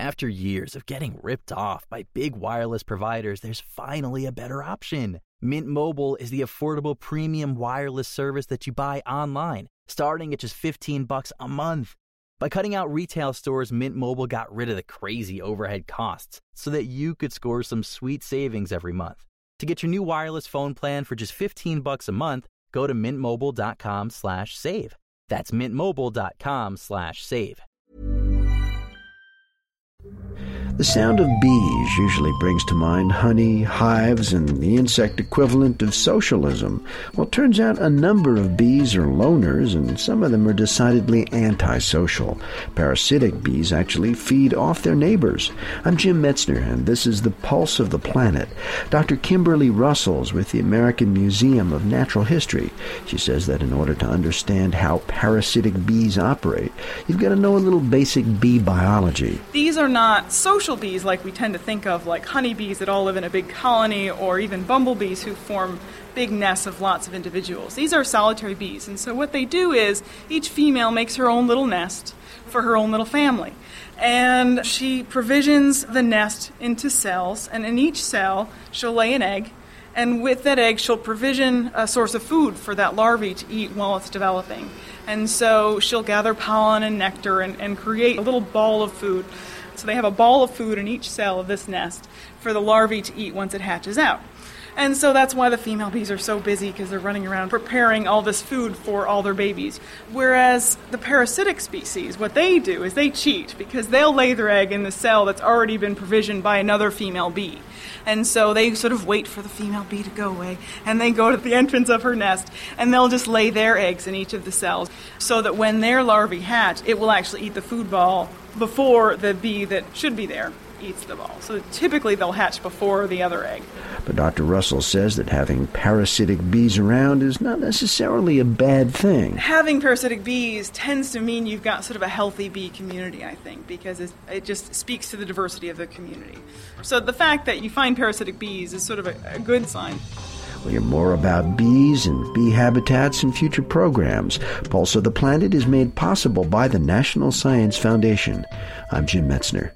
After years of getting ripped off by big wireless providers, there's finally a better option. Mint Mobile is the affordable premium wireless service that you buy online, starting at just 15 bucks a month. By cutting out retail stores, Mint Mobile got rid of the crazy overhead costs so that you could score some sweet savings every month. To get your new wireless phone plan for just 15 bucks a month, go to mintmobile.com/save. That's mintmobile.com/save. The sound of bees usually brings to mind honey, hives, and the insect equivalent of socialism. Well, it turns out a number of bees are loners, and some of them are decidedly antisocial. Parasitic bees actually feed off their neighbors. I'm Jim Metzner, and this is The Pulse of the Planet. Dr. Kimberly Russell's with the American Museum of Natural History. She says that in order to understand how parasitic bees operate, you've got to know a little basic bee biology. These are not social bees like we tend to think of, like honeybees that all live in a big colony, or even bumblebees who form big nests of lots of individuals. These are solitary bees, and so what they do is each female makes her own little nest for her own little family. And she provisions the nest into cells, and in each cell, she'll lay an egg, and with that egg, she'll provision a source of food for that larvae to eat while it's developing. And so she'll gather pollen and nectar and, and create a little ball of food. So they have a ball of food in each cell of this nest for the larvae to eat once it hatches out. And so that's why the female bees are so busy because they're running around preparing all this food for all their babies. Whereas the parasitic species, what they do is they cheat because they'll lay their egg in the cell that's already been provisioned by another female bee. And so they sort of wait for the female bee to go away and they go to the entrance of her nest and they'll just lay their eggs in each of the cells so that when their larvae hatch, it will actually eat the food ball before the bee that should be there eats the ball. So typically they'll hatch before the other egg. But Dr. Russell says that having parasitic bees around is not necessarily a bad thing. Having parasitic bees tends to mean you've got sort of a healthy bee community, I think, because it just speaks to the diversity of the community. So the fact that you find parasitic bees is sort of a, a good sign. We'll hear more about bees and bee habitats in future programs. Pulse of the Planet is made possible by the National Science Foundation. I'm Jim Metzner.